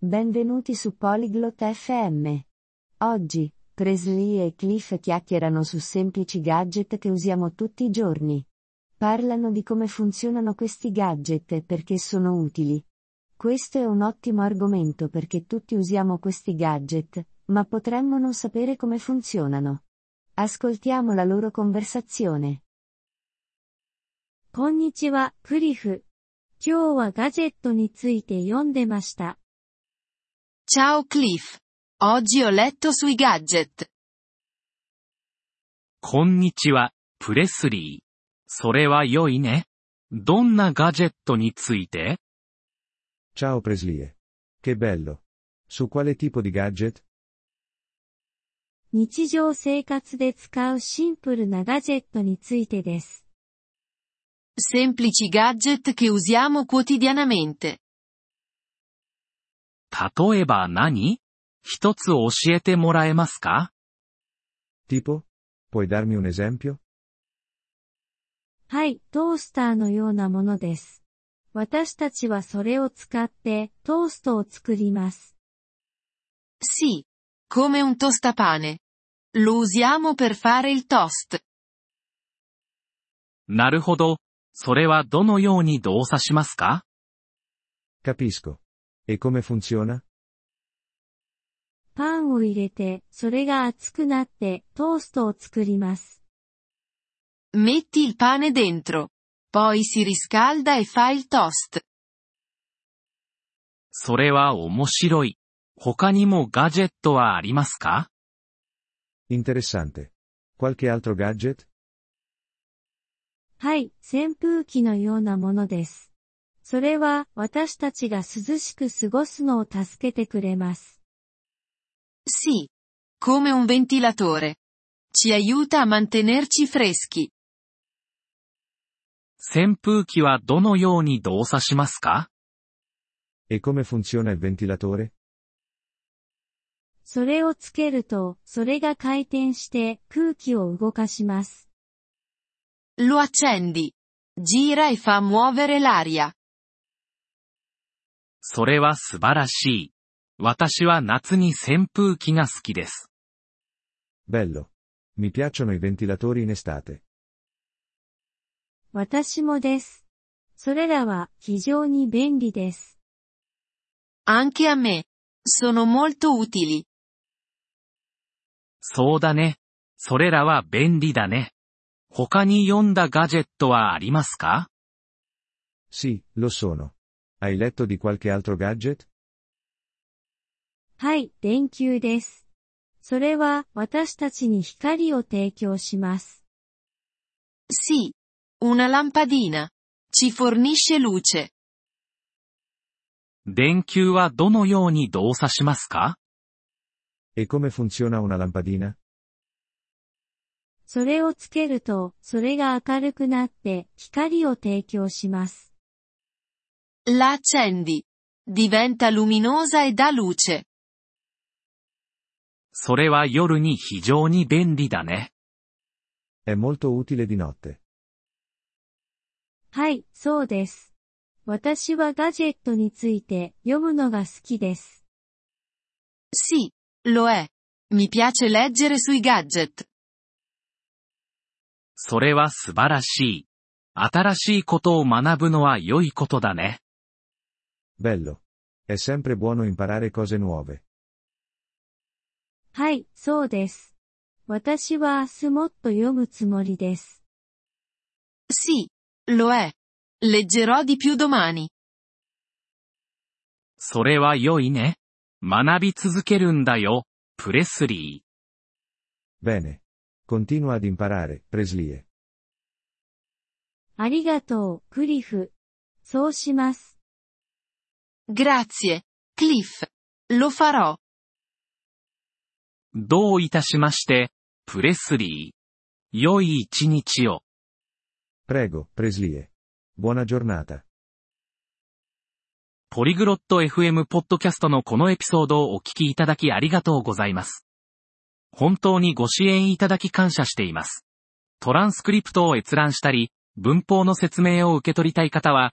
Benvenuti su Polyglot FM. Oggi, Presley e Cliff chiacchierano su semplici gadget che usiamo tutti i giorni. Parlano di come funzionano questi gadget e perché sono utili. Questo è un ottimo argomento perché tutti usiamo questi gadget, ma potremmo non sapere come funzionano. Ascoltiamo la loro conversazione. こんにちは、クリフ。今日はガジェットについて読んでました。 Ciao Cliff. Oggi ho letto sui gadget. こんにちは、プレスリー。それは良いね。どんなガジェットについて Ciao Preslie. Che bello. Su quale tipo di gadget? 日常生活で使うシンプルなガジェットについてです。 Semplici gadget che usiamo quotidianamente. 例えば何一つ教えてもらえますか Tipo? Puoi darmi un esempio? はい、トースターのようなものです。私たちはそれを使ってトーストを作ります。Sì. Come un tostapane. Lo usiamo per fare il toast. なるほど。それはどのように動作しますか Capisco. E come funziona? パンを入れて、それが熱くなってトーストを作ります。Metti il pane dentro. Poi si riscalda e fa il toast. それは面白い。他にもガジェットはありますか Interessante. Qualche altro gadget? はい、扇風機のようなものです。それは私たちが涼しく過ごすのを助けてくれます。Sì. Come un ventilatore. Ci aiuta a mantenerci freschi. 扇風機はどのように動作しますか E come funziona il ventilatore? それをつけると、それが回転して空気を動かします。Lo accendi. Gira e fa muovere l'aria. それは素晴らしい。私は夏に扇風機が好きです。Bello. Mi piacciono i ventilatori in estate. 私もです。それらは非常に便利です。Anche a me. Sono molto utili. そうだね。それらは便利だね。他に読んだガジェットはありますか Sì, lo sono. Hai letto di qualche altro gadget? はい、電球です。それは私たちに光を提供します。Sì. Una lampadina. Ci fornisce luce. 電球はどのように動作しますか E come funziona una lampadina? それをつけると、それが明るくなって光を提供します。La accendi. Diventa luminosa e dà luce. それは夜に非常に便利だね。È molto utile di notte. はい、そうです。私はガジェットについて読むのが好きです。Sì. Lo è. Mi piace leggere sui gadget. それは素晴らしい。新しいことを学ぶのは良いことだね。Bello. È sempre buono imparare cose nuove. はい、そうです。私は明日もっと読むつもりです。Sì. Lo è. Leggerò di più domani. それは良いね。学び続けるんだよ、プレスリー。Bene. Continua ad imparare, Preslie. ありがとう、クリフ。そうします。Grazie. Cliff. Lo farò. どういたしまして、プレスリー。良い一日を。Prego, Preslie. Buona giornata. ポリグロット FM ポッドキャストのこのエピソードをお聞きいただきありがとうございます。本当にご支援いただき感謝しています。トランスクリプトを閲覧したり、文法の説明を受け取りたい方は、